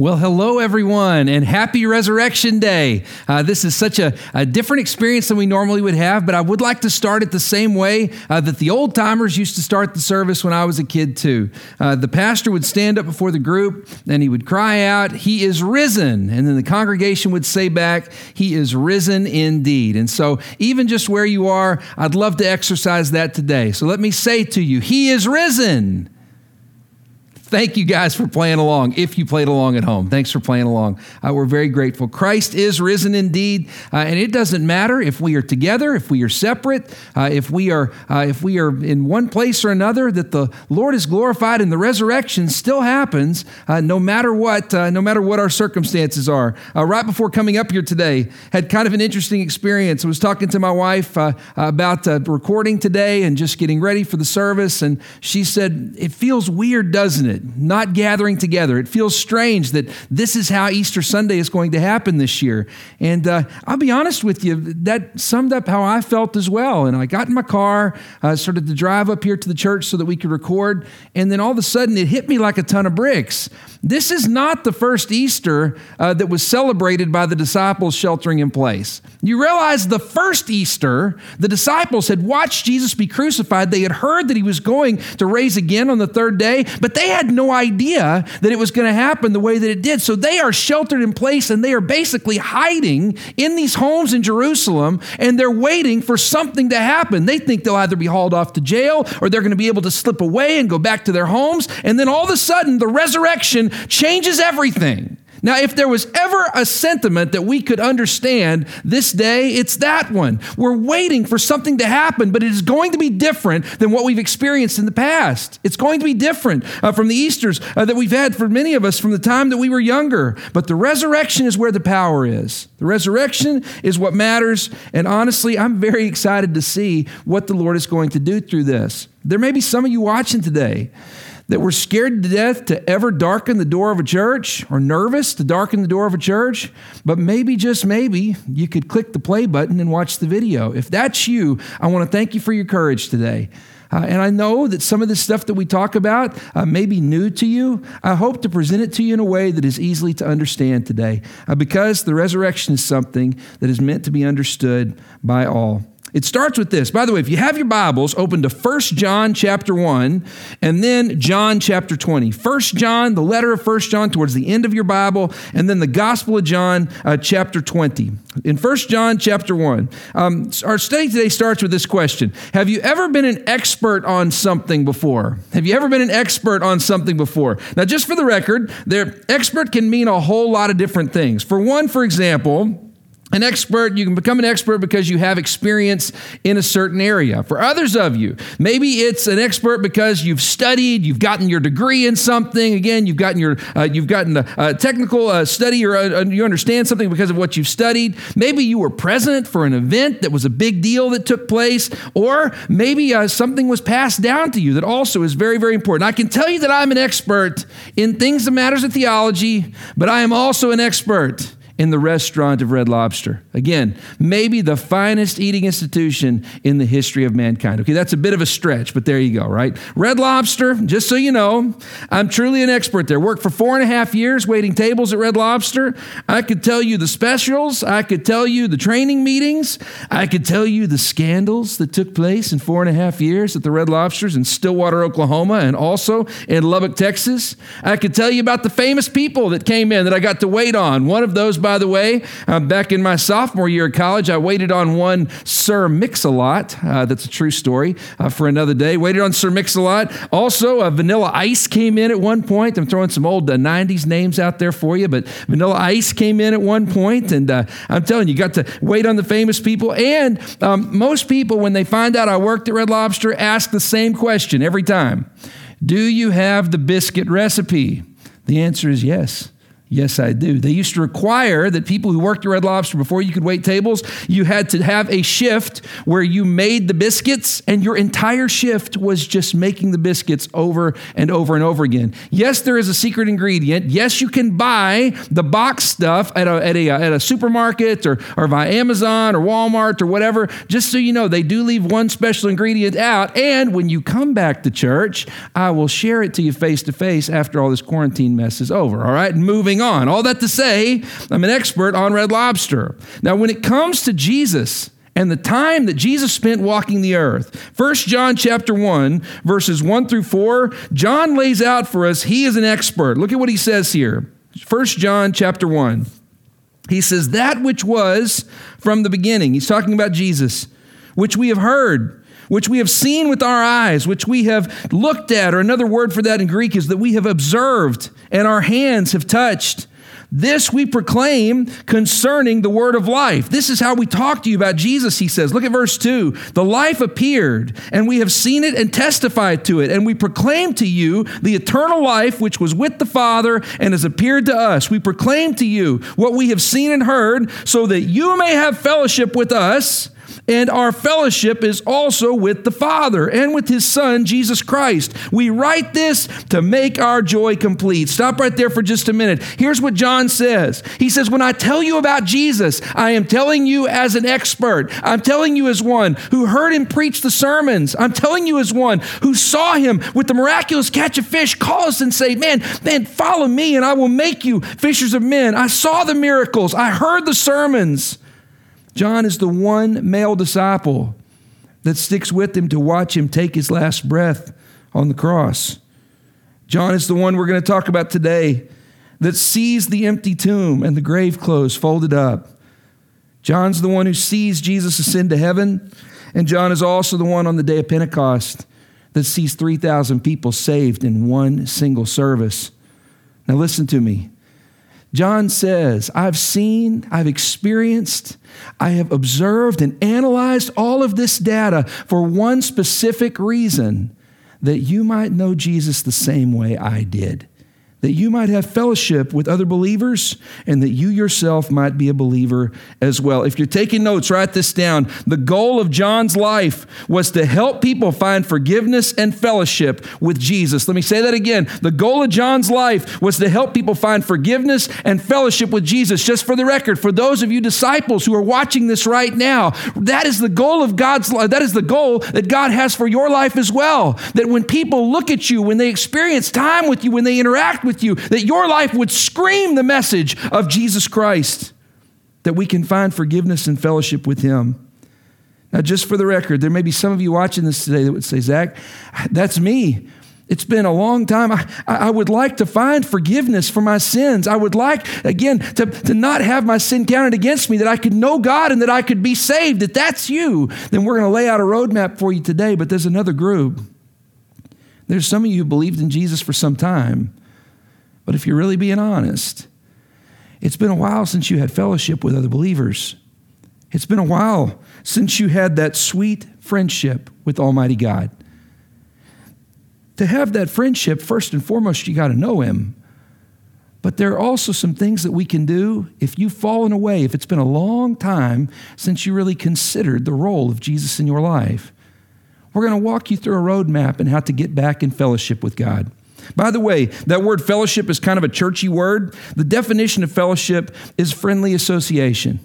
Well, hello, everyone, and happy Resurrection Day. Uh, this is such a, a, different experience than we normally would have, but I would like to start it the same way uh, that the old timers used to start the service when I was a kid, too. Uh, the pastor would stand up before the group and he would cry out, He is risen. And then the congregation would say back, He is risen indeed. And so, even just where you are, I'd love to exercise that today. So, let me say to you, He is risen. Thank you guys for playing along. If you played along at home, thanks for playing along. Uh, we're very grateful. Christ is risen indeed, uh, and it doesn't matter if we are together, if we are separate, uh, if we are uh, if we are in one place or another. That the Lord is glorified, and the resurrection still happens, uh, no matter what, uh, no matter what our circumstances are. right before coming up here today, had kind of an interesting experience. I was talking to my wife about recording today and just getting ready for the service, and she said, "It feels weird, doesn't it?" Not gathering together. It feels strange that this is how Easter Sunday is going to happen this year. And uh, I'll be honest with you, that summed up how I felt as well. And I got in my car, uh, started to drive up here to the church so that we could record. And then all of a sudden, it hit me like a ton of bricks. This is not the first Easter uh, that was celebrated by the disciples sheltering in place. You realize the first Easter, the disciples had watched Jesus be crucified. They had heard that he was going to raise again on the third day, but they had no idea that it was going to happen the way that it did. So they are sheltered in place and they are basically hiding in these homes in Jerusalem and they're waiting for something to happen. They think they'll either be hauled off to jail or they're going to be able to slip away and go back to their homes. And then all of a sudden, the resurrection changes everything. Now, if there was ever a sentiment that we could understand this day, it's that one. We're waiting for something to happen, but it is going to be different than what we've experienced in the past. It's going to be different uh, from the Easters uh, that we've had for many of us from the time that we were younger. But the resurrection is where the power is. The resurrection is what matters. And honestly, I'm very excited to see what the Lord is going to do through this. There may be some of you watching today that we're scared to death to ever darken the door of a church or nervous to darken the door of a church, but maybe, just maybe, you could click the play button and watch the video. If that's you, I want to thank you for your courage today. Uh, and I know that some of this stuff that we talk about uh, may be new to you. I hope to present it to you in a way that is easily to understand today uh, because the resurrection is something that is meant to be understood by all. It starts with this. By the way, if you have your Bibles, open to 1 John chapter 1 and then John chapter 20. 1 John, the letter of 1 John towards the end of your Bible, and then the Gospel of John uh, chapter 20. In 1 John chapter 1, um, our study today starts with this question Have you ever been an expert on something before? Have you ever been an expert on something before? Now, just for the record, there, expert can mean a whole lot of different things. For one, for example, an expert, you can become an expert because you have experience in a certain area. For others of you, maybe it's an expert because you've studied, you've gotten your degree in something. Again, you've gotten your, uh, you've gotten a, a technical uh, study or uh, a, you understand something because of what you've studied. Maybe you were present for an event that was a big deal that took place, or maybe uh, something was passed down to you that also is very, very important. I can tell you that I'm an expert in things that matters of theology, but I am also an expert in the restaurant of Red Lobster. Again, maybe the finest eating institution in the history of mankind. Okay, that's a bit of a stretch, but there you go, right? Red Lobster, just so you know, I'm truly an expert there. Worked for four and a half years waiting tables at Red Lobster. I could tell you the specials, I could tell you the training meetings, I could tell you the scandals that took place in four and a half years at the Red Lobsters in Stillwater, Oklahoma, and also in Lubbock, Texas. I could tell you about the famous people that came in that I got to wait on. One of those, by by the way. Uh, back in my sophomore year of college, I waited on one Sir Mix-a-Lot. Uh, that's a true story uh, for another day. Waited on Sir Mix-a-Lot. Also, uh, Vanilla Ice came in at one point. I'm throwing some old 90s uh, names out there for you, but Vanilla Ice came in at one point, and I'm telling you, you got to wait on the famous people. And um, most people, when they find out I worked at Red Lobster, ask the same question every time Do you have the biscuit recipe? The answer is yes. Yes, I do. They used to require that people who worked at Red Lobster before you could wait tables, you had to have a shift where you made the biscuits and your entire shift was just making the biscuits over and over and over again. Yes, there is a secret ingredient. Yes, you can buy the box stuff at a, at a, uh, at a supermarket or, or via Amazon or Walmart or whatever. Just so you know, they do leave one special ingredient out. And when you come back to church, I will share it to you face to face after all this quarantine mess is over. All right? Moving going on. All that to say, I'm an expert on red lobster. Now, when it comes to Jesus, and the time that Jesus spent walking the earth. 1 John chapter 1 verses 1 through 4, John lays out for us he is an expert. Look at what he says here. 1 John chapter 1. He says that which was from the beginning. He's talking about Jesus, which we have heard, which we have seen with our eyes, which we have looked at, or another word for that in Greek is that we have observed and our hands have touched. This we proclaim concerning the word of life. This is how we talk to you about Jesus, he says. Look at verse 2. The life appeared, and we have seen it and testified to it, and we proclaim to you the eternal life which was with the Father and has appeared to us. We proclaim to you what we have seen and heard, so that you may have fellowship with us and our fellowship is also with the Father and with His Son, Jesus Christ. We write this to make our joy complete. Stop right there for just a minute. Here's what John says He says, When I tell you about Jesus, I am telling you as an expert. I'm telling you as one who heard him preach the sermons. I'm telling you as one who saw him with the miraculous catch of fish call us and say, Man, man, follow me and I will make you fishers of men. I saw the miracles, I heard the sermons. John is the one male disciple that sticks with him to watch him take his last breath on the cross. John is the one we're going to talk about today that sees the empty tomb and the grave clothes folded up. John's the one who sees Jesus ascend to heaven, and John is also the one on the day of Pentecost that sees 3,000 people saved in one single service. Now, listen to me. John says, I've seen, I've experienced, I have observed and analyzed all of this data for one specific reason that you might know Jesus the same way I did that you might have fellowship with other believers and that you yourself might be a believer as well. If you're taking notes, write this down. The goal of John's life was to help people find forgiveness and fellowship with Jesus. Let me say that again. The goal of John's life was to help people find forgiveness and fellowship with Jesus. Just for the record, for those of you disciples who are watching this right now, that is the goal of God's life. That is the goal that God has for your life as well. That when people look at you, when they experience time with you, when they interact with with you, that your life would scream the message of Jesus Christ, that we can find forgiveness and fellowship with Him. Now, just for the record, there may be some of you watching this today that would say, Zach, that's me. It's been a long time. I, I would like to find forgiveness for my sins. I would like, again, to, to not have my sin counted against me, that I could know God and that I could be saved. If that's you, then we're going to lay out a roadmap for you today. But there's another group. There's some of you who believed in Jesus for some time, but if you're really being honest, it's been a while since you had fellowship with other believers. It's been a while since you had that sweet friendship with Almighty God. To have that friendship, first and foremost, you got to know Him. But there are also some things that we can do if you've fallen away, if it's been a long time since you really considered the role of Jesus in your life. We're going to walk you through a roadmap and how to get back in fellowship with God. By the way, that word fellowship is kind of a churchy word. The definition of fellowship is friendly association.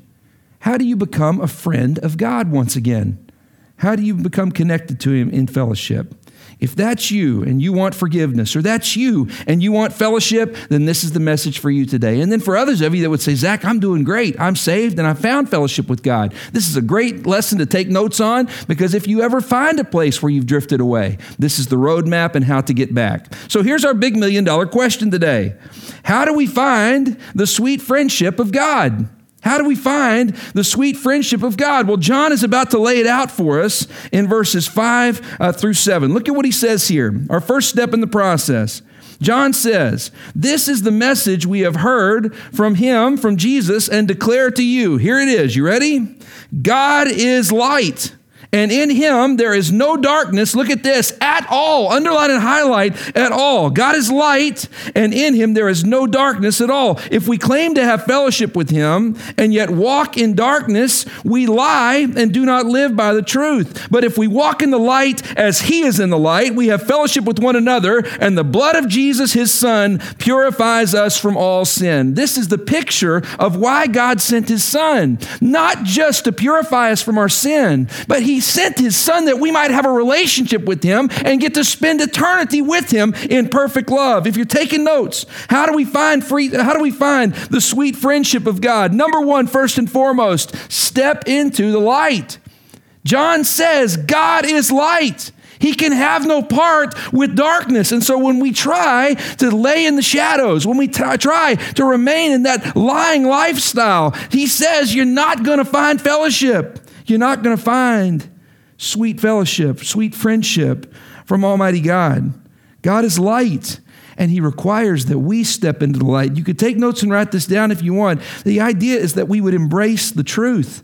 How do you become a friend of God once again? How do you become connected to Him in fellowship? If that's you and you want forgiveness, or that's you and you want fellowship, then this is the message for you today. And then for others of you that would say, Zach, I'm doing great. I'm saved and I found fellowship with God. This is a great lesson to take notes on because if you ever find a place where you've drifted away, this is the roadmap and how to get back. So here's our big million dollar question today How do we find the sweet friendship of God? How do we find the sweet friendship of God? Well, John is about to lay it out for us in verses 5 uh, through 7. Look at what he says here, our first step in the process. John says, This is the message we have heard from him, from Jesus, and declare to you. Here it is. You ready? God is light and in him there is no darkness. Look at this at all. Underline and highlight at all. God is light, and in him there is no darkness at all. If we claim to have fellowship with him and yet walk in darkness, we lie and do not live by the truth. But if we walk in the light as he is in the light, we have fellowship with one another, and the blood of Jesus, his son, purifies us from all sin. This is the picture of why God sent his son, not just to purify us from our sin, but he sent his son that we might have a relationship with him and get to spend eternity with him in perfect love. If you're taking notes, how do we find free how do we find the sweet friendship of God? Number 1, first and foremost, step into the light. John says God is light. He can have no part with darkness. And so when we try to lay in the shadows, when we t- try to remain in that lying lifestyle, he says you're not going to find fellowship. You're not going to find sweet fellowship, sweet friendship from Almighty God. God is light and he requires that we step into the light. You could take notes and write this down if you want. The idea is that we would embrace the truth.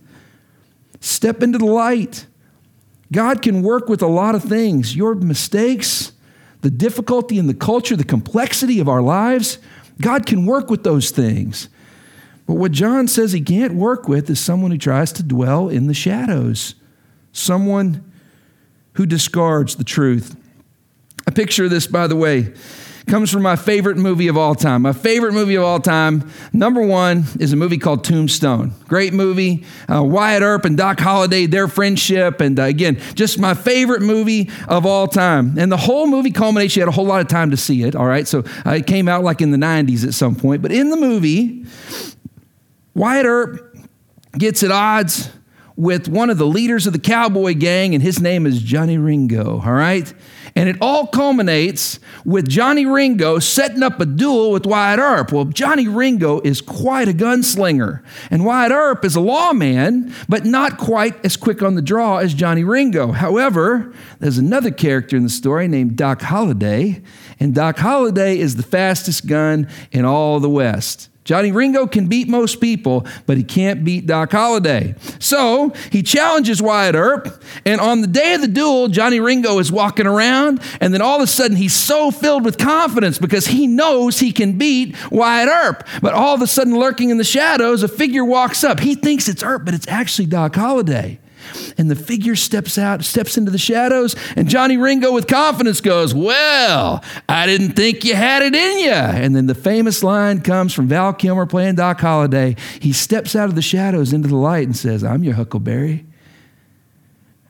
Step into the light. God can work with a lot of things. Your mistakes, the difficulty in the culture, the complexity of our lives, God can work with those things. But what John says he can't work with is someone who tries to dwell in the shadows, someone who discards the truth. A picture of this, by the way, comes from my favorite movie of all time. My favorite movie of all time, number one, is a movie called Tombstone. Great movie. Uh, Wyatt Earp and Doc Holliday, their friendship. And uh, again, just my favorite movie of all time. And the whole movie culminates, you had a whole lot of time to see it, all right? So uh, it came out like in the 90s at some point. But in the movie, Wyatt Earp gets at odds with one of the leaders of the cowboy gang, and his name is Johnny Ringo, all right? And it all culminates with Johnny Ringo setting up a duel with Wyatt Earp. Well, Johnny Ringo is quite a gunslinger, and Wyatt Earp is a lawman, but not quite as quick on the draw as Johnny Ringo. However, there's another character in the story named Doc Holliday, and Doc Holliday is the fastest gun in all the West. Johnny Ringo can beat most people, but he can't beat Doc Holliday. So he challenges Wyatt Earp, and on the day of the duel, Johnny Ringo is walking around, and then all of a sudden he's so filled with confidence because he knows he can beat Wyatt Earp. But all of a sudden, lurking in the shadows, a figure walks up. He thinks it's Earp, but it's actually Doc Holliday. And the figure steps out, steps into the shadows, and Johnny Ringo with confidence goes, Well, I didn't think you had it in you. And then the famous line comes from Val Kilmer playing Doc Holliday. He steps out of the shadows into the light and says, I'm your Huckleberry.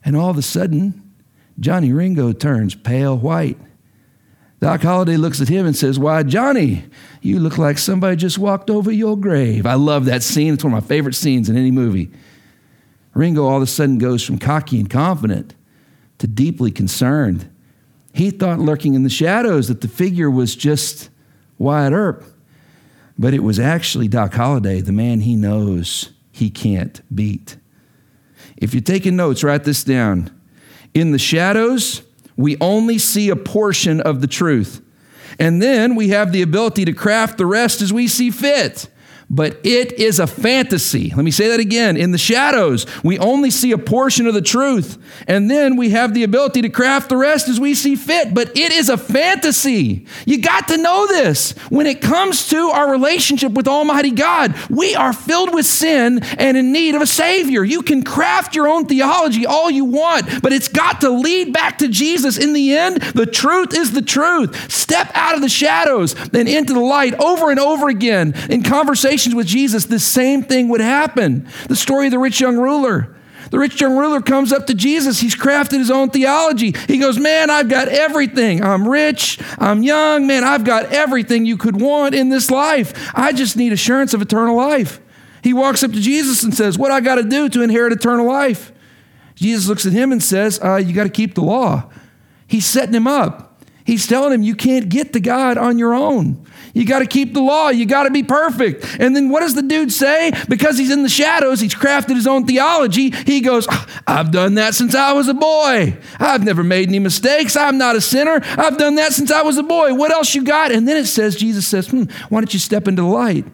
And all of a sudden, Johnny Ringo turns pale white. Doc Holliday looks at him and says, Why, Johnny, you look like somebody just walked over your grave. I love that scene. It's one of my favorite scenes in any movie. Ringo all of a sudden goes from cocky and confident to deeply concerned. He thought lurking in the shadows that the figure was just Wyatt Earp, but it was actually Doc Holliday, the man he knows he can't beat. If you're taking notes, write this down. In the shadows, we only see a portion of the truth. And then we have the ability to craft the rest as we see fit but it is a fantasy. Let me say that again. In the shadows, we only see a portion of the truth, and then we have the ability to craft the rest as we see fit, but it is a fantasy. You got to know this. When it comes to our relationship with Almighty God, we are filled with sin and in need of a Savior. You can craft your own theology all you want, but it's got to lead back to Jesus. In the end, the truth is the truth. Step out of the shadows and into the light over and over again in conversation with Jesus, the same thing would happen. The story of the rich young ruler. The rich young ruler comes up to Jesus. He's crafted his own theology. He goes, Man, I've got everything. I'm rich. I'm young. Man, I've got everything you could want in this life. I just need assurance of eternal life. He walks up to Jesus and says, What I got to do to inherit eternal life? Jesus looks at him and says, uh, You got to keep the law. He's setting him up. He's telling him, You can't get to God on your own. You got to keep the law. You got to be perfect. And then what does the dude say? Because he's in the shadows, he's crafted his own theology. He goes, I've done that since I was a boy. I've never made any mistakes. I'm not a sinner. I've done that since I was a boy. What else you got? And then it says, Jesus says, hmm, Why don't you step into the light?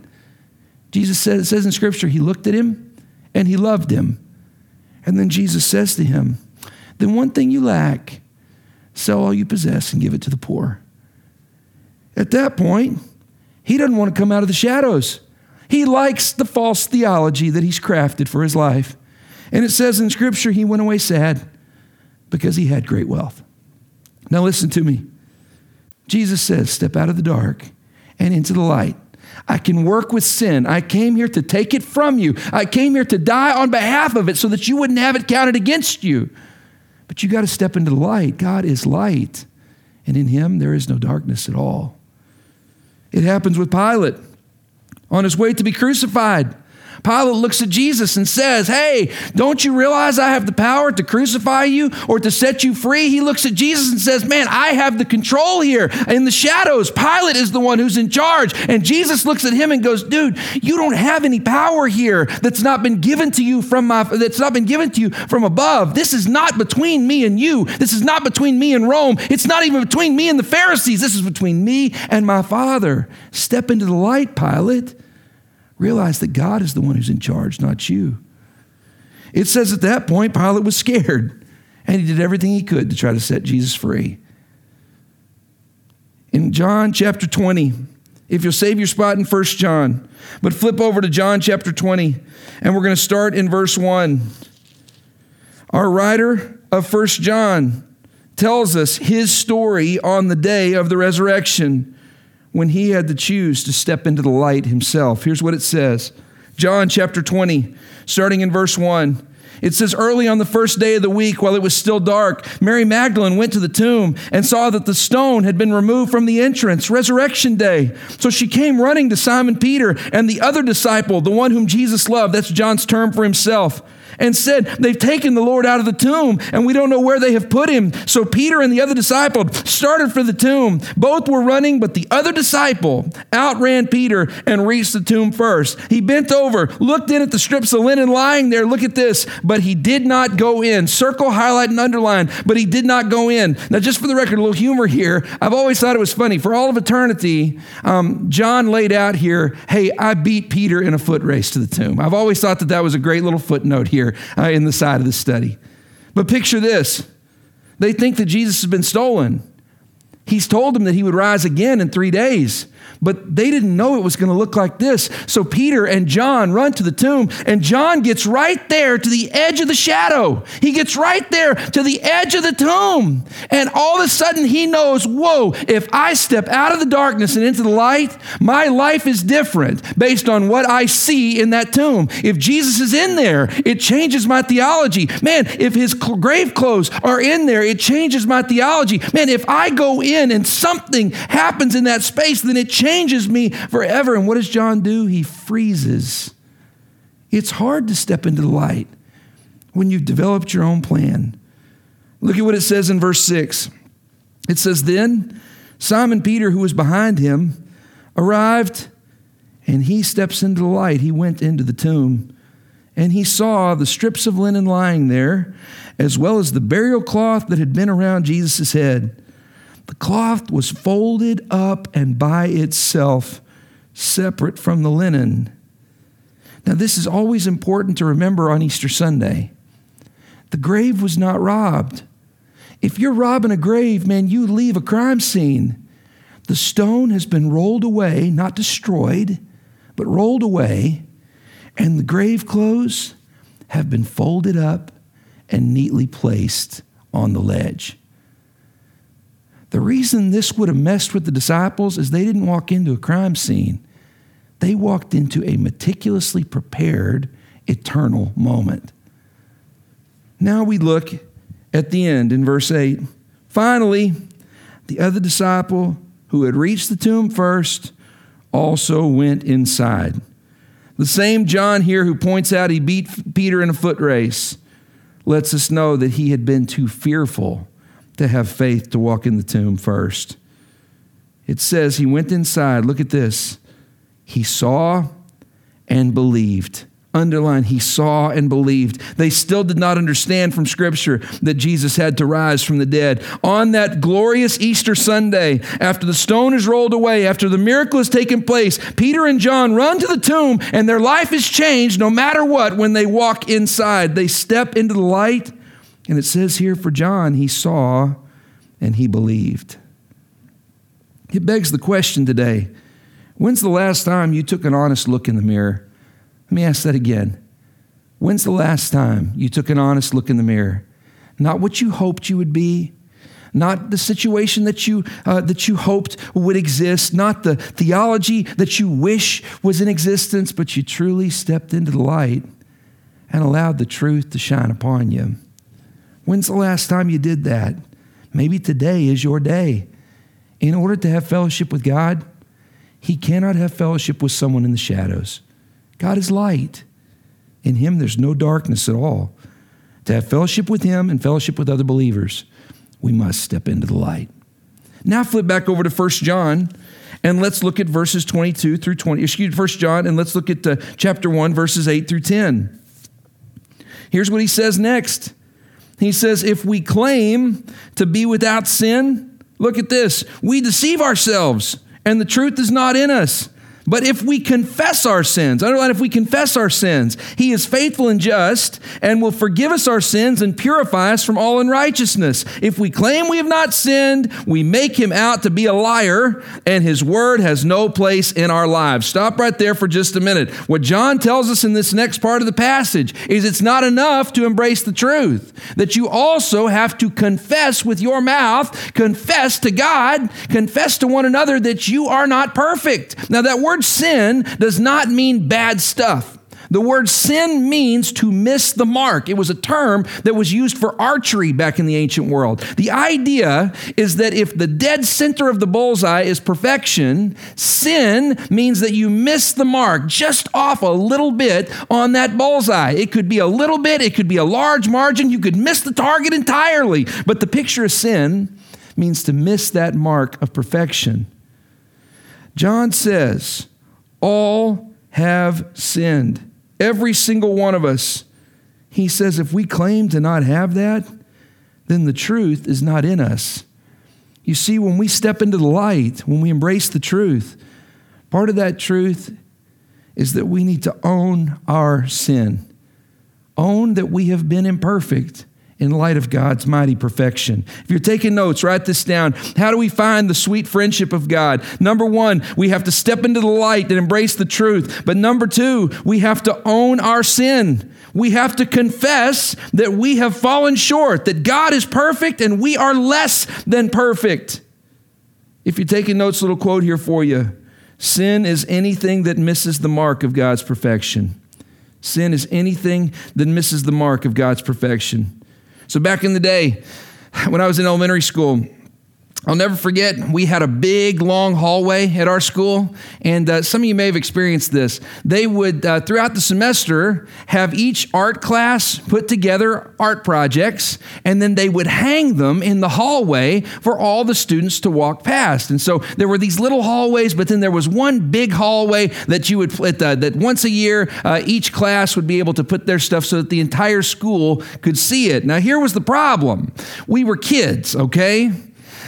Jesus says, it says in Scripture, he looked at him and he loved him. And then Jesus says to him, Then one thing you lack, sell all you possess and give it to the poor. At that point, he doesn't want to come out of the shadows. He likes the false theology that he's crafted for his life. And it says in Scripture, he went away sad because he had great wealth. Now, listen to me. Jesus says, Step out of the dark and into the light. I can work with sin. I came here to take it from you. I came here to die on behalf of it so that you wouldn't have it counted against you. But you got to step into the light. God is light, and in him there is no darkness at all. It happens with Pilate on his way to be crucified. Pilate looks at Jesus and says, Hey, don't you realize I have the power to crucify you or to set you free? He looks at Jesus and says, Man, I have the control here in the shadows. Pilate is the one who's in charge. And Jesus looks at him and goes, Dude, you don't have any power here that's not been given to you from my that's not been given to you from above. This is not between me and you. This is not between me and Rome. It's not even between me and the Pharisees. This is between me and my Father. Step into the light, Pilate. Realize that God is the one who's in charge, not you. It says at that point, Pilate was scared and he did everything he could to try to set Jesus free. In John chapter 20, if you'll save your spot in 1 John, but flip over to John chapter 20, and we're going to start in verse 1. Our writer of 1 John tells us his story on the day of the resurrection when he had to choose to step into the light himself. Here's what it says John chapter 20, starting in verse 1. It says, Early on the first day of the week, while it was still dark, Mary Magdalene went to the tomb and saw that the stone had been removed from the entrance, resurrection day. So she came running to Simon Peter and the other disciple, the one whom Jesus loved. That's John's term for himself and said, They've taken the Lord out of the tomb, and we don't know where they have put him. So Peter and the other disciple started for the tomb. Both were running, but the other disciple outran Peter and reached the tomb first. He bent over, looked in at the strips of linen lying there. Look at this. But he did not go in. Circle, highlight, and underline, but he did not go in. Now, just for the record, a little humor here. I've always thought it was funny. For all of eternity, um, John laid out here, hey, I beat Peter in a foot race to the tomb. I've always thought that that was a great little footnote here here uh, in the side of the study. But picture this they think that Jesus has been stolen. He's told them that he would rise again in three days but they didn't know it was going to look like this. So Peter and John run to the tomb, and John gets right there to the edge of the shadow. He gets right there to the edge of the tomb. And all of a sudden, he knows whoa, if I step out of the darkness and into the light, my life is different based on what I see in that tomb. If Jesus is in there, it changes my theology. Man, if his grave clothes are in there, it changes my theology. Man, if I go in and something happens in that space, then it changes changes me forever. And what does John do? He freezes. It's hard to step into the light when you've developed your own plan. Look at what it says in verse 6. It says, Then Simon Peter, who was behind him, arrived and he steps into the light. He went into the tomb and he saw the strips of linen lying there, as well as the burial cloth that had been around Jesus' head. The cloth was folded up and by itself, separate from the linen. Now, this is always important to remember on Easter Sunday. The grave was not robbed. If you're robbing a grave, man, you leave a crime scene. The stone has been rolled away, not destroyed, but rolled away, and the grave clothes have been folded up and neatly placed on the ledge. The reason this would have messed with the disciples is they didn't walk into a crime scene. They walked into a meticulously prepared eternal moment. Now we look at the end in verse 8. Finally, the other disciple who had reached the tomb first also went inside. The same John here who points out he beat Peter in a foot race lets us know that he had been too fearful to have faith to walk in the tomb first. It says he went inside. Look at this. He saw and believed. Underline, he saw and believed. They still did not understand from Scripture that Jesus had to rise from the dead. On that glorious Easter Sunday, after the stone is rolled away, after the miracle has taken place, Peter and John run to the tomb and their life is changed no matter what when they walk inside. They step into the light and it says here for John, he saw and he believed. It begs the question today when's the last time you took an honest look in the mirror? Let me ask that again. When's the last time you took an honest look in the mirror? Not what you hoped you would be, not the situation that you, uh, that you hoped would exist, not the theology that you wish was in existence, but you truly stepped into the light and allowed the truth to shine upon you. When's the last time you did that? Maybe today is your day. In order to have fellowship with God, he cannot have fellowship with someone in the shadows. God is light. In him, there's no darkness at all. To have fellowship with him and fellowship with other believers, we must step into the light. Now flip back over to 1 John and let's look at verses 22 through 20. Excuse me, 1 John, and let's look at uh, chapter 1, verses 8 through 10. Here's what he says next. He says, If we claim to be without sin, look at this, we deceive ourselves, and the truth is not in us. But if we confess our sins, underline if we confess our sins, he is faithful and just and will forgive us our sins and purify us from all unrighteousness. If we claim we have not sinned, we make him out to be a liar and his word has no place in our lives. Stop right there for just a minute. What John tells us in this next part of the passage is it's not enough to embrace the truth, that you also have to confess with your mouth, confess to God, confess to one another that you are not perfect. Now, that word word sin does not mean bad stuff. The word sin means to miss the mark. It was a term that was used for archery back in the ancient world. The idea is that if the dead center of the bullseye is perfection, sin means that you miss the mark just off a little bit on that bullseye. It could be a little bit, it could be a large margin, you could miss the target entirely. But the picture of sin means to miss that mark of perfection. John says, All have sinned. Every single one of us. He says, if we claim to not have that, then the truth is not in us. You see, when we step into the light, when we embrace the truth, part of that truth is that we need to own our sin, own that we have been imperfect, in light of God's mighty perfection. If you're taking notes, write this down. How do we find the sweet friendship of God? Number one, we have to step into the light and embrace the truth. But number two, we have to own our sin. We have to confess that we have fallen short, that God is perfect and we are less than perfect. If you're taking notes, little quote here for you Sin is anything that misses the mark of God's perfection. Sin is anything that misses the mark of God's perfection. So back in the day, when I was in elementary school, I'll never forget, we had a big, long hallway at our school, and uh, some of you may have experienced this. They would, uh, throughout the semester, have each art class put together art projects, and then they would hang them in the hallway for all the students to walk past. And so there were these little hallways, but then there was one big hallway that you would, uh, that once a year, uh, each class would be able to put their stuff so that the entire school could see it. Now, here was the problem we were kids, okay?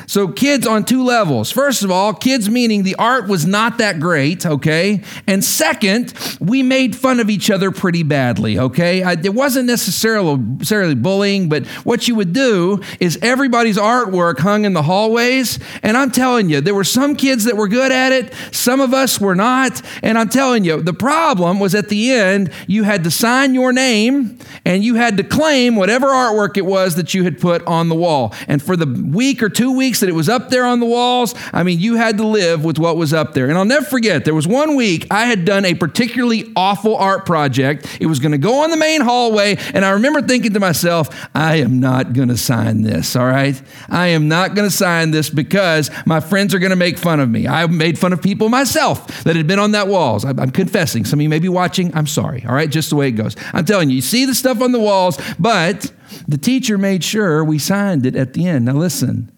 So, kids on two levels. First of all, kids meaning the art was not that great, okay? And second, we made fun of each other pretty badly, okay? It wasn't necessarily, necessarily bullying, but what you would do is everybody's artwork hung in the hallways. And I'm telling you, there were some kids that were good at it, some of us were not. And I'm telling you, the problem was at the end, you had to sign your name and you had to claim whatever artwork it was that you had put on the wall. And for the week or two weeks, that it was up there on the walls. I mean, you had to live with what was up there. And I'll never forget, there was one week I had done a particularly awful art project. It was going to go on the main hallway. And I remember thinking to myself, I am not going to sign this, all right? I am not going to sign this because my friends are going to make fun of me. I made fun of people myself that had been on that walls. I'm confessing. Some of you may be watching. I'm sorry, all right? Just the way it goes. I'm telling you, you see the stuff on the walls, but the teacher made sure we signed it at the end. Now, listen,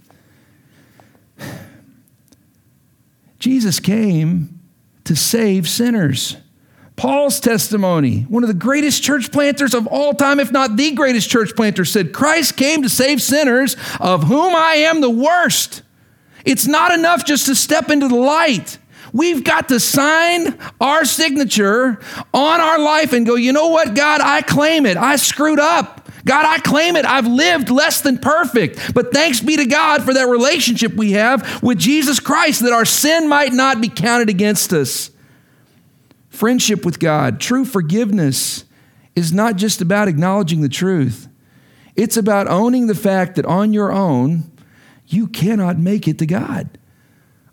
Jesus came to save sinners. Paul's testimony, one of the greatest church planters of all time, if not the greatest church planter, said, Christ came to save sinners, of whom I am the worst. It's not enough just to step into the light. We've got to sign our signature on our life and go, you know what, God, I claim it. I screwed up. God, I claim it. I've lived less than perfect. But thanks be to God for that relationship we have with Jesus Christ, that our sin might not be counted against us. Friendship with God, true forgiveness, is not just about acknowledging the truth, it's about owning the fact that on your own, you cannot make it to God.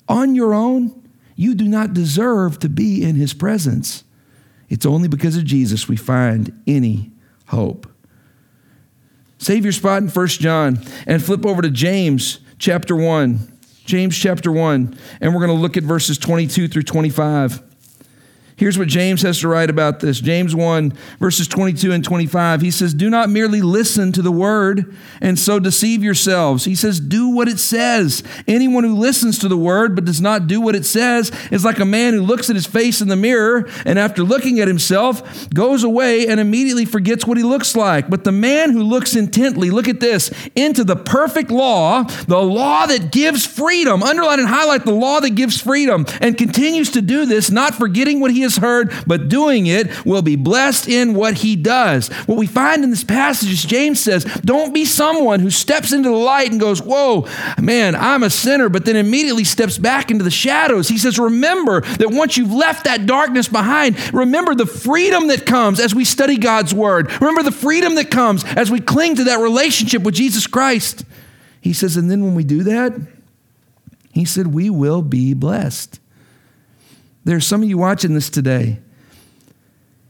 On your own, you do not deserve to be in his presence. It's only because of Jesus we find any hope. Save your spot in 1 John and flip over to James chapter 1. James chapter 1, and we're going to look at verses 22 through 25. Here's what James has to write about this James 1, verses 22 and 25. He says, Do not merely listen to the word and so deceive yourselves. He says, Do what it says. Anyone who listens to the word but does not do what it says is like a man who looks at his face in the mirror and after looking at himself goes away and immediately forgets what he looks like. But the man who looks intently, look at this, into the perfect law, the law that gives freedom, underline and highlight the law that gives freedom, and continues to do this, not forgetting what he has heard, but doing it will be blessed in what he does. What we find in this passage is James says, Don't be someone who steps into the light and goes, Whoa, man, I'm a sinner, but then immediately steps back into the shadows. He says, Remember that once you've left that darkness behind, remember the freedom that comes as we study God's word. Remember the freedom that comes as we cling to that relationship with Jesus Christ. He says, and then when we do that, he said, we will be blessed. There's some of you watching this today,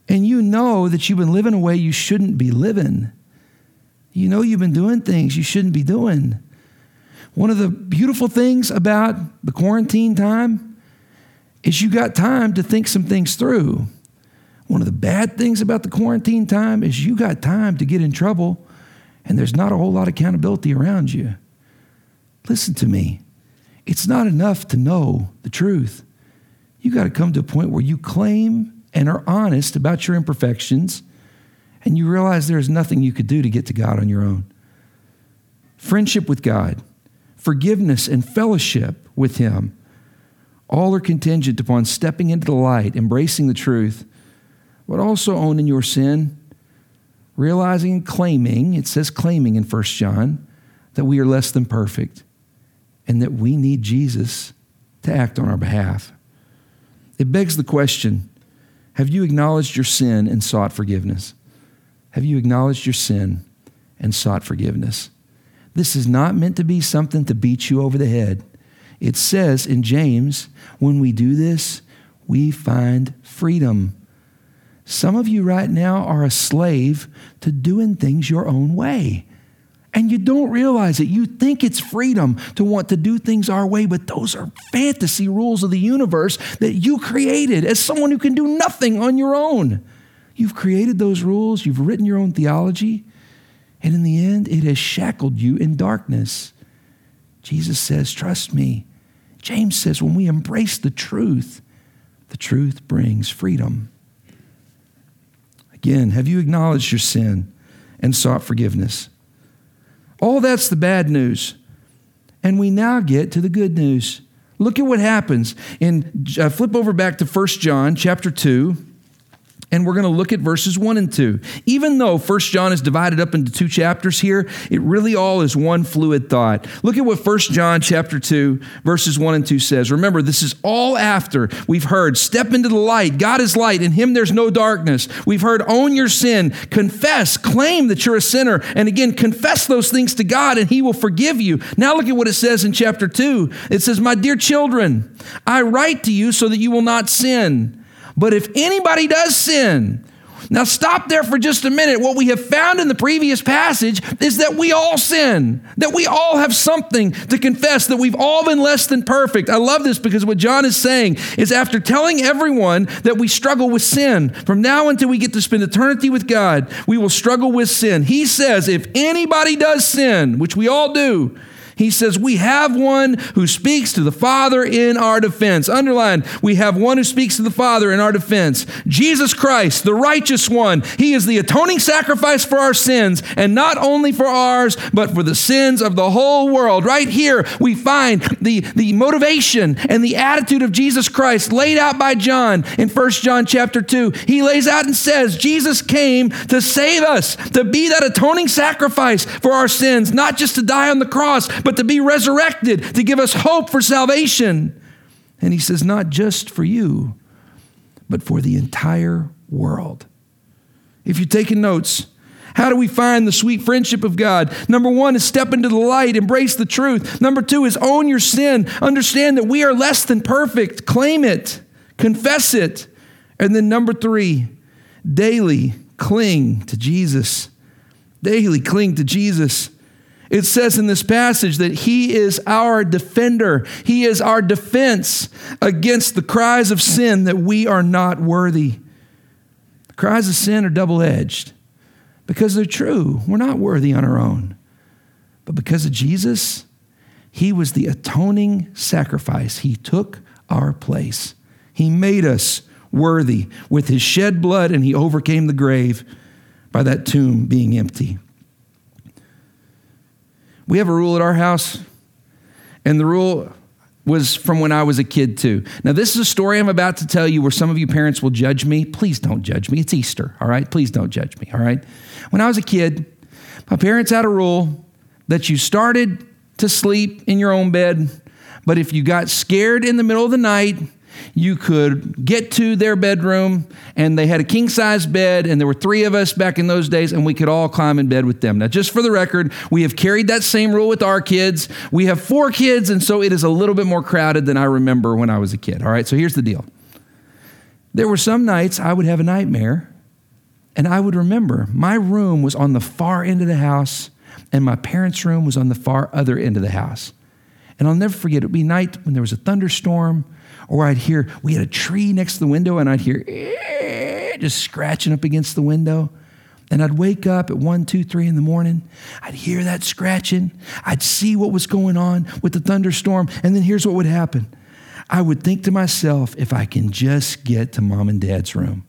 and you know that you've been living a way you shouldn't be living. You know you've been doing things you shouldn't be doing. One of the beautiful things about the quarantine time is you got time to think some things through. One of the bad things about the quarantine time is you got time to get in trouble and there's not a whole lot of accountability around you. Listen to me. It's not enough to know the truth. You got to come to a point where you claim and are honest about your imperfections and you realize there is nothing you could do to get to God on your own. Friendship with God, forgiveness and fellowship with Him, all are contingent upon stepping into the light, embracing the truth, but also owning your sin, realizing and claiming, it says claiming in 1 John, that we are less than perfect and that we need Jesus to act on our behalf. It begs the question Have you acknowledged your sin and sought forgiveness? Have you acknowledged your sin and sought forgiveness? This is not meant to be something to beat you over the head. It says in James, when we do this, we find freedom. Some of you right now are a slave to doing things your own way. And you don't realize it. You think it's freedom to want to do things our way, but those are fantasy rules of the universe that you created as someone who can do nothing on your own. You've created those rules, you've written your own theology, and in the end, it has shackled you in darkness. Jesus says, Trust me. James says, when we embrace the truth, the truth brings freedom. Again, have you acknowledged your sin and sought forgiveness? All that's the bad news. And we now get to the good news. Look at what happens. In uh, flip over back to 1 John chapter 2 and we're going to look at verses 1 and 2. Even though 1 John is divided up into two chapters here, it really all is one fluid thought. Look at what 1 John chapter 2 verses 1 and 2 says. Remember, this is all after we've heard step into the light. God is light, in him there's no darkness. We've heard own your sin, confess, claim that you're a sinner, and again confess those things to God and he will forgive you. Now look at what it says in chapter 2. It says, "My dear children, I write to you so that you will not sin." But if anybody does sin, now stop there for just a minute. What we have found in the previous passage is that we all sin, that we all have something to confess, that we've all been less than perfect. I love this because what John is saying is after telling everyone that we struggle with sin, from now until we get to spend eternity with God, we will struggle with sin. He says, if anybody does sin, which we all do, he says, We have one who speaks to the Father in our defense. Underline, we have one who speaks to the Father in our defense. Jesus Christ, the righteous one. He is the atoning sacrifice for our sins, and not only for ours, but for the sins of the whole world. Right here, we find the, the motivation and the attitude of Jesus Christ laid out by John in 1 John chapter 2. He lays out and says, Jesus came to save us, to be that atoning sacrifice for our sins, not just to die on the cross, but to be resurrected, to give us hope for salvation. And he says, not just for you, but for the entire world. If you're taking notes, How do we find the sweet friendship of God? Number one is step into the light, embrace the truth. Number two is own your sin, understand that we are less than perfect, claim it, confess it. And then number three, daily cling to Jesus. Daily cling to Jesus. It says in this passage that He is our defender. He is our defense against the cries of sin that we are not worthy. The Cries of sin are double edged because they're true. We're not worthy on our own. But because of Jesus, He was the atoning sacrifice. He took our place. He made us worthy with His shed blood, and He overcame the grave by that tomb being empty. We have a rule at our house, and the rule was from when I was a kid, too. Now, this is a story I'm about to tell you where some of you parents will judge me. Please don't judge me. It's Easter, all right? Please don't judge me, all right? When I was a kid, my parents had a rule that you started to sleep in your own bed, but if you got scared in the middle of the night, you could get to their bedroom and they had a king size bed and there were three of us back in those days and we could all climb in bed with them. Now just for the record we have carried that same rule with our kids. We have four kids and so it is a little bit more crowded than i remember when i was a kid all right? So here's the deal. There were some nights i would have a nightmare and i would remember my room was on the far end of the house and my parents room was on the far other end of the house. And I'll never forget it would be night when there was a thunderstorm or I'd hear, we had a tree next to the window, and I'd hear eh, just scratching up against the window. And I'd wake up at one, two, three in the morning. I'd hear that scratching. I'd see what was going on with the thunderstorm. And then here's what would happen I would think to myself, if I can just get to mom and dad's room,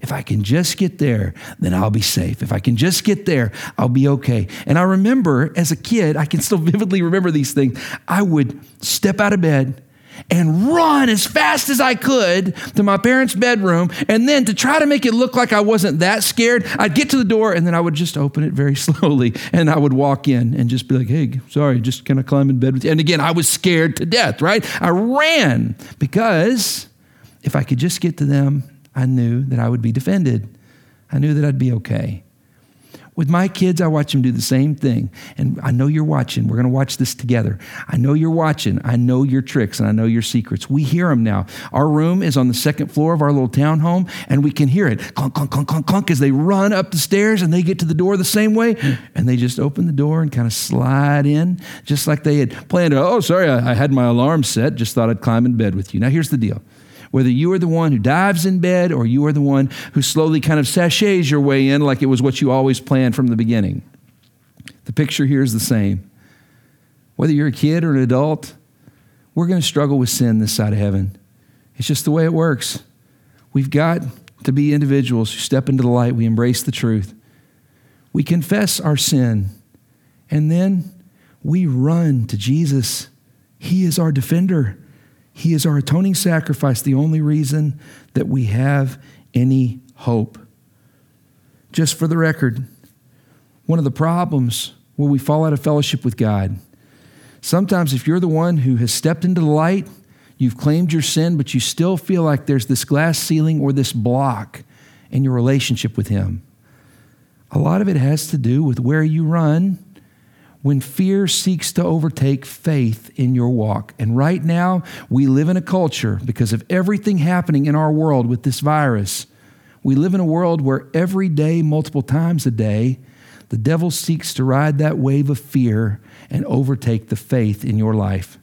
if I can just get there, then I'll be safe. If I can just get there, I'll be okay. And I remember as a kid, I can still vividly remember these things. I would step out of bed and run as fast as I could to my parents' bedroom. And then to try to make it look like I wasn't that scared, I'd get to the door and then I would just open it very slowly and I would walk in and just be like, hey, sorry, just can I climb in bed with you? And again, I was scared to death, right? I ran because if I could just get to them, I knew that I would be defended. I knew that I'd be okay. With my kids, I watch them do the same thing. And I know you're watching. We're going to watch this together. I know you're watching. I know your tricks and I know your secrets. We hear them now. Our room is on the second floor of our little townhome, and we can hear it clunk, clunk, clunk, clunk, clunk as they run up the stairs and they get to the door the same way. And they just open the door and kind of slide in, just like they had planned. Oh, sorry, I had my alarm set. Just thought I'd climb in bed with you. Now, here's the deal whether you are the one who dives in bed or you are the one who slowly kind of sashays your way in like it was what you always planned from the beginning. The picture here is the same. Whether you're a kid or an adult, we're going to struggle with sin this side of heaven. It's just the way it works. We've got to be individuals who step into the light, we embrace the truth. We confess our sin, and then we run to Jesus. He is our defender. He is our atoning sacrifice, the only reason that we have any hope. Just for the record, one of the problems where we fall out of fellowship with God, sometimes if you're the one who has stepped into the light, you've claimed your sin, but you still feel like there's this glass ceiling or this block in your relationship with Him. A lot of it has to do with where you run when fear seeks to overtake faith in your walk. And right now, we live in a culture because of everything happening in our world with this virus. We live in a world where every day, multiple times a day, the devil seeks to ride that wave of fear and overtake the faith in your life.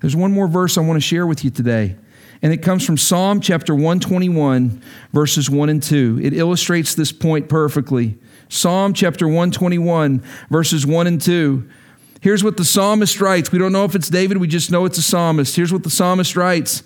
There's one more verse I want to share with you today, and it comes from Psalm chapter 121, verses 1 and 2. It illustrates this point perfectly. Psalm chapter 121, verses 1 and 2. Here's what the psalmist writes. We don't know if it's David, we just know it's a psalmist. Here's what the psalmist writes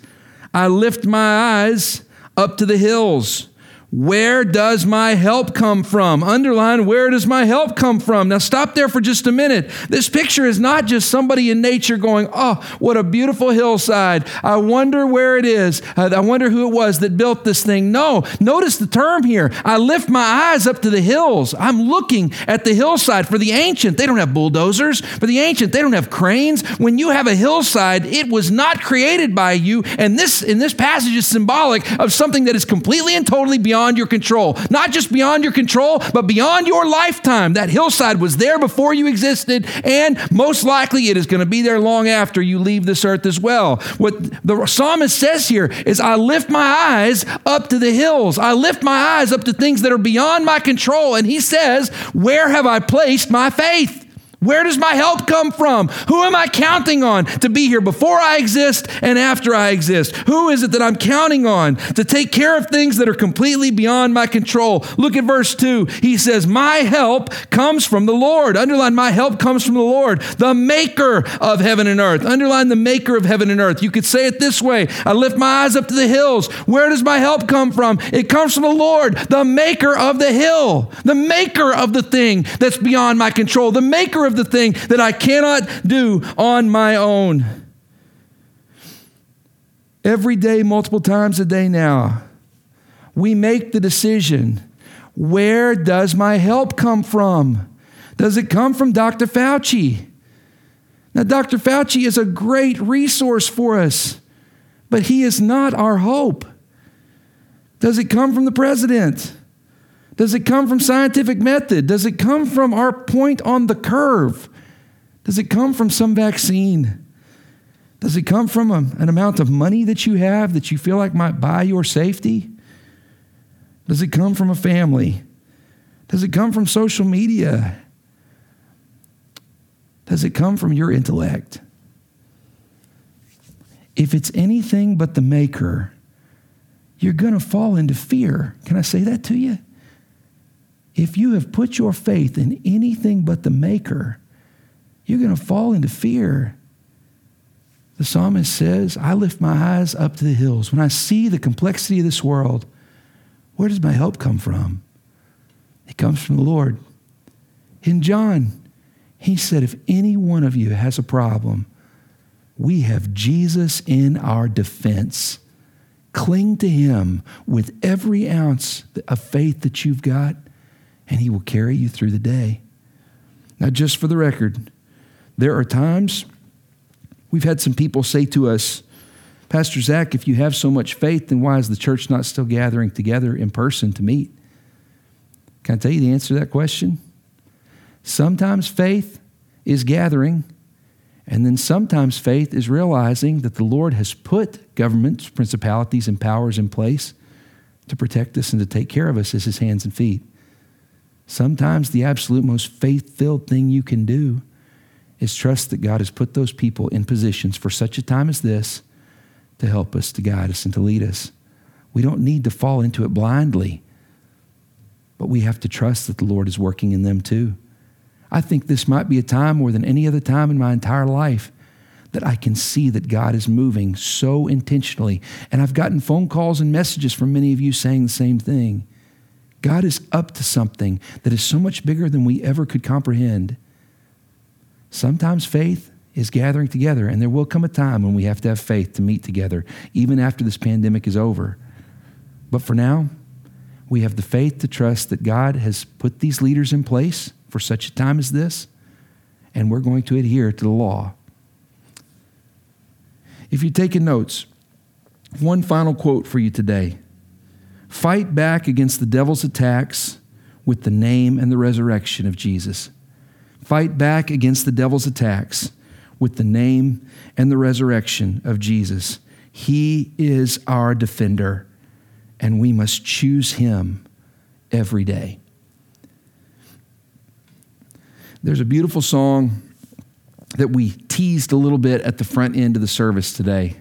I lift my eyes up to the hills. Where does my help come from? Underline, where does my help come from? Now, stop there for just a minute. This picture is not just somebody in nature going, Oh, what a beautiful hillside. I wonder where it is. Uh, I wonder who it was that built this thing. No, notice the term here. I lift my eyes up to the hills. I'm looking at the hillside. For the ancient, they don't have bulldozers. For the ancient, they don't have cranes. When you have a hillside, it was not created by you. And this, in this passage, is symbolic of something that is completely and totally beyond beyond your control. Not just beyond your control, but beyond your lifetime. That hillside was there before you existed, and most likely it is going to be there long after you leave this earth as well. What the psalmist says here is, I lift my eyes up to the hills. I lift my eyes up to things that are beyond my control. And he says, Where have I placed my faith? Where does my help come from? Who am I counting on to be here before I exist and after I exist? Who is it that I'm counting on to take care of things that are completely beyond my control? Look at verse 2. He says, My help comes from the Lord. Underline, my help comes from the Lord, the maker of heaven and earth. Underline the maker of heaven and earth. You could say it this way I lift my eyes up to the hills. Where does my help come from? It comes from the Lord, the maker of the hill, the maker of the thing that's beyond my control, the maker of of the thing that I cannot do on my own. Every day, multiple times a day now, we make the decision where does my help come from? Does it come from Dr. Fauci? Now, Dr. Fauci is a great resource for us, but he is not our hope. Does it come from the president? Does it come from scientific method? Does it come from our point on the curve? Does it come from some vaccine? Does it come from a, an amount of money that you have that you feel like might buy your safety? Does it come from a family? Does it come from social media? Does it come from your intellect? If it's anything but the maker, you're going to fall into fear. Can I say that to you? If you have put your faith in anything but the Maker, you're going to fall into fear. The psalmist says, I lift my eyes up to the hills. When I see the complexity of this world, where does my help come from? It comes from the Lord. In John, he said, If any one of you has a problem, we have Jesus in our defense. Cling to him with every ounce of faith that you've got and He will carry you through the day. Now, just for the record, there are times we've had some people say to us, Pastor Zach, if you have so much faith, then why is the church not still gathering together in person to meet? Can I tell you the answer to that question? Sometimes faith is gathering, and then sometimes faith is realizing that the Lord has put governments, principalities, and powers in place to protect us and to take care of us as his hands and feet. Sometimes the absolute most faith filled thing you can do is trust that God has put those people in positions for such a time as this to help us, to guide us, and to lead us. We don't need to fall into it blindly, but we have to trust that the Lord is working in them too. I think this might be a time more than any other time in my entire life that I can see that God is moving so intentionally. And I've gotten phone calls and messages from many of you saying the same thing. God is up to something that is so much bigger than we ever could comprehend. Sometimes faith is gathering together, and there will come a time when we have to have faith to meet together, even after this pandemic is over. But for now, we have the faith to trust that God has put these leaders in place for such a time as this, and we're going to adhere to the law. If you're taking notes, one final quote for you today. Fight back against the devil's attacks with the name and the resurrection of Jesus. Fight back against the devil's attacks with the name and the resurrection of Jesus. He is our defender, and we must choose him every day. There's a beautiful song that we teased a little bit at the front end of the service today.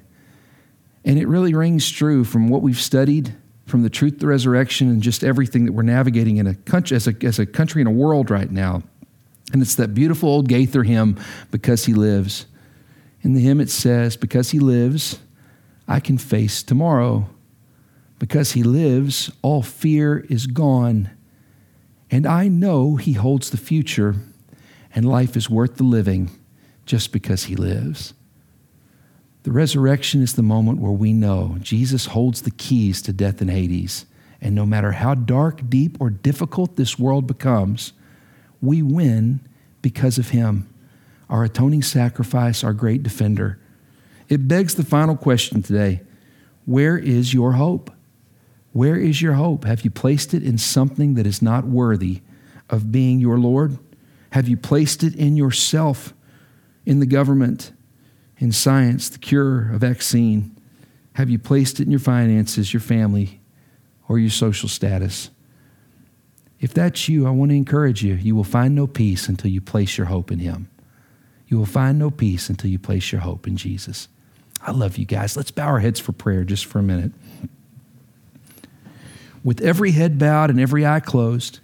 And it really rings true from what we've studied from the truth, the resurrection, and just everything that we're navigating in a country, as a, as a country and a world right now. And it's that beautiful old Gaither hymn, Because He Lives. In the hymn, it says, Because He lives, I can face tomorrow. Because He lives, all fear is gone. And I know He holds the future, and life is worth the living just because He lives. The resurrection is the moment where we know Jesus holds the keys to death and Hades. And no matter how dark, deep, or difficult this world becomes, we win because of him, our atoning sacrifice, our great defender. It begs the final question today where is your hope? Where is your hope? Have you placed it in something that is not worthy of being your Lord? Have you placed it in yourself, in the government, in science, the cure, a vaccine? Have you placed it in your finances, your family, or your social status? If that's you, I want to encourage you. You will find no peace until you place your hope in Him. You will find no peace until you place your hope in Jesus. I love you guys. Let's bow our heads for prayer just for a minute. With every head bowed and every eye closed,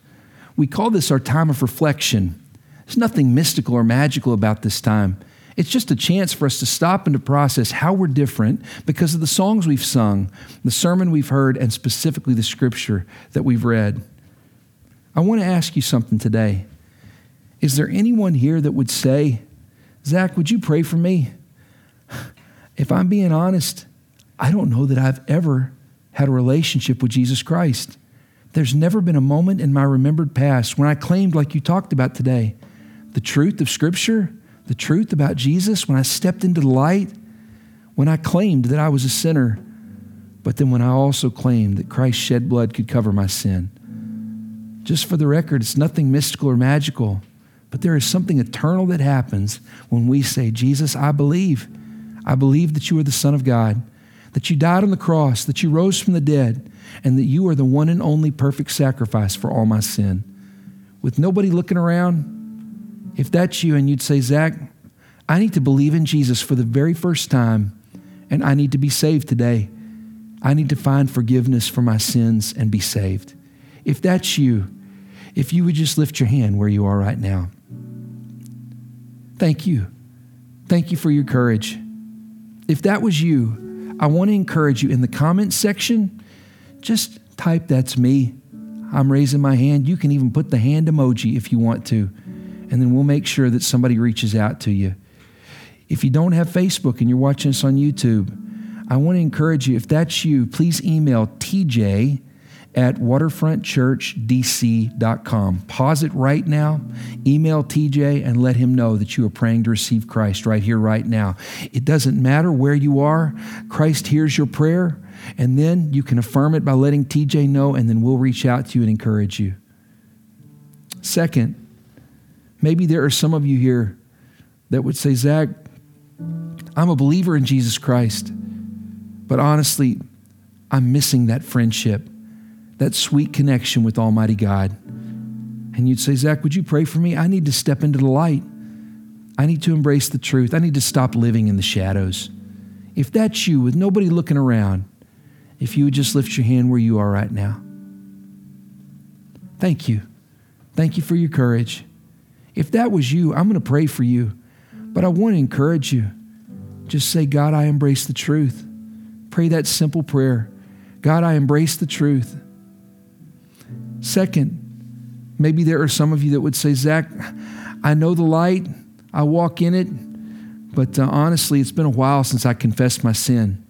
we call this our time of reflection. There's nothing mystical or magical about this time. It's just a chance for us to stop and to process how we're different because of the songs we've sung, the sermon we've heard, and specifically the scripture that we've read. I want to ask you something today. Is there anyone here that would say, Zach, would you pray for me? If I'm being honest, I don't know that I've ever had a relationship with Jesus Christ. There's never been a moment in my remembered past when I claimed, like you talked about today, the truth of Scripture, the truth about Jesus, when I stepped into the light, when I claimed that I was a sinner, but then when I also claimed that Christ's shed blood could cover my sin. Just for the record, it's nothing mystical or magical, but there is something eternal that happens when we say, Jesus, I believe. I believe that you are the Son of God, that you died on the cross, that you rose from the dead, and that you are the one and only perfect sacrifice for all my sin. With nobody looking around, if that's you and you'd say, Zach, I need to believe in Jesus for the very first time, and I need to be saved today. I need to find forgiveness for my sins and be saved. If that's you, if you would just lift your hand where you are right now. Thank you. Thank you for your courage. If that was you, I want to encourage you in the comments section, just type that's me. I'm raising my hand. You can even put the hand emoji if you want to and then we'll make sure that somebody reaches out to you. If you don't have Facebook and you're watching us on YouTube, I want to encourage you, if that's you, please email TJ at waterfrontchurchdc.com. Pause it right now, email TJ, and let him know that you are praying to receive Christ right here, right now. It doesn't matter where you are, Christ hears your prayer, and then you can affirm it by letting TJ know, and then we'll reach out to you and encourage you. Second, Maybe there are some of you here that would say, Zach, I'm a believer in Jesus Christ, but honestly, I'm missing that friendship, that sweet connection with Almighty God. And you'd say, Zach, would you pray for me? I need to step into the light. I need to embrace the truth. I need to stop living in the shadows. If that's you, with nobody looking around, if you would just lift your hand where you are right now. Thank you. Thank you for your courage. If that was you, I'm going to pray for you. But I want to encourage you. Just say, God, I embrace the truth. Pray that simple prayer God, I embrace the truth. Second, maybe there are some of you that would say, Zach, I know the light, I walk in it, but uh, honestly, it's been a while since I confessed my sin.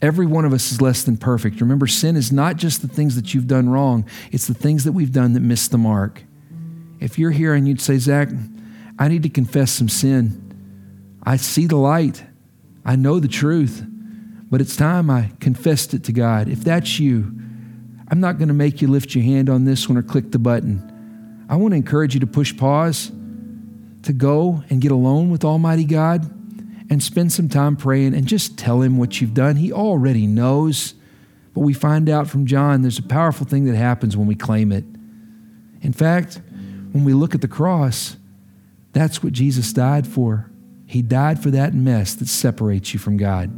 Every one of us is less than perfect. Remember, sin is not just the things that you've done wrong, it's the things that we've done that miss the mark. If you're here and you'd say, Zach, I need to confess some sin. I see the light. I know the truth, but it's time I confessed it to God. If that's you, I'm not going to make you lift your hand on this one or click the button. I want to encourage you to push pause, to go and get alone with Almighty God and spend some time praying and just tell Him what you've done. He already knows. But we find out from John there's a powerful thing that happens when we claim it. In fact, when we look at the cross, that's what Jesus died for. He died for that mess that separates you from God.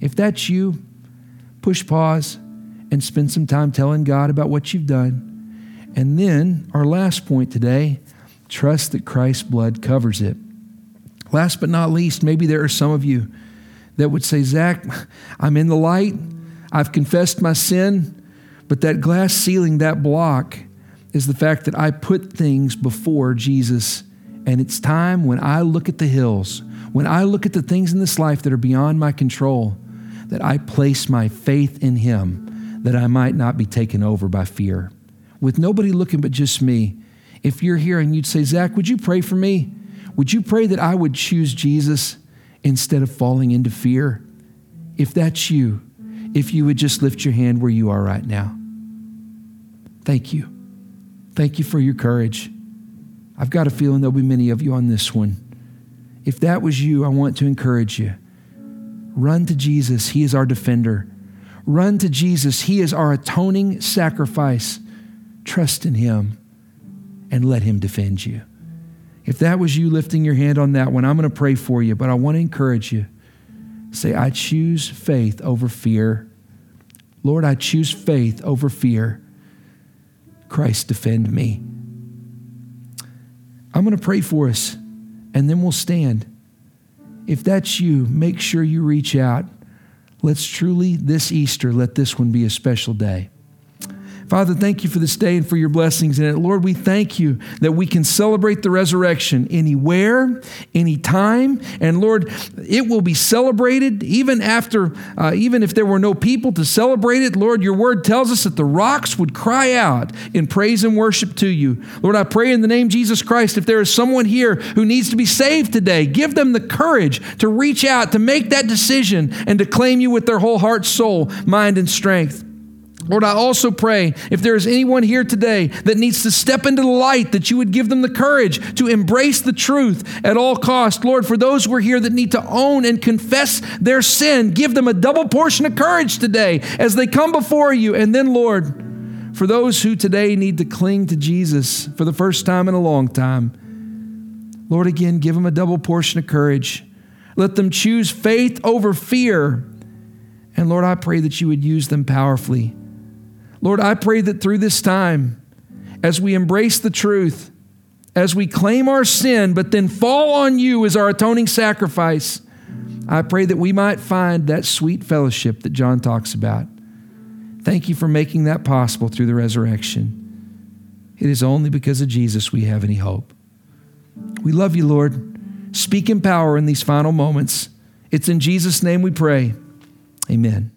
If that's you, push pause and spend some time telling God about what you've done. And then, our last point today trust that Christ's blood covers it. Last but not least, maybe there are some of you that would say, Zach, I'm in the light, I've confessed my sin, but that glass ceiling, that block, is the fact that I put things before Jesus. And it's time when I look at the hills, when I look at the things in this life that are beyond my control, that I place my faith in Him, that I might not be taken over by fear. With nobody looking but just me, if you're here and you'd say, Zach, would you pray for me? Would you pray that I would choose Jesus instead of falling into fear? If that's you, if you would just lift your hand where you are right now. Thank you. Thank you for your courage. I've got a feeling there'll be many of you on this one. If that was you, I want to encourage you. Run to Jesus. He is our defender. Run to Jesus. He is our atoning sacrifice. Trust in Him and let Him defend you. If that was you lifting your hand on that one, I'm going to pray for you, but I want to encourage you. Say, I choose faith over fear. Lord, I choose faith over fear. Christ, defend me. I'm going to pray for us, and then we'll stand. If that's you, make sure you reach out. Let's truly, this Easter, let this one be a special day. Father, thank you for this day and for your blessings in it. Lord, we thank you that we can celebrate the resurrection anywhere, anytime. And Lord, it will be celebrated even after, uh, even if there were no people to celebrate it. Lord, your word tells us that the rocks would cry out in praise and worship to you. Lord, I pray in the name of Jesus Christ, if there is someone here who needs to be saved today, give them the courage to reach out, to make that decision, and to claim you with their whole heart, soul, mind, and strength. Lord, I also pray if there is anyone here today that needs to step into the light, that you would give them the courage to embrace the truth at all cost. Lord, for those who are here that need to own and confess their sin, give them a double portion of courage today as they come before you. And then, Lord, for those who today need to cling to Jesus for the first time in a long time, Lord, again, give them a double portion of courage. Let them choose faith over fear. And Lord, I pray that you would use them powerfully Lord, I pray that through this time, as we embrace the truth, as we claim our sin, but then fall on you as our atoning sacrifice, I pray that we might find that sweet fellowship that John talks about. Thank you for making that possible through the resurrection. It is only because of Jesus we have any hope. We love you, Lord. Speak in power in these final moments. It's in Jesus' name we pray. Amen.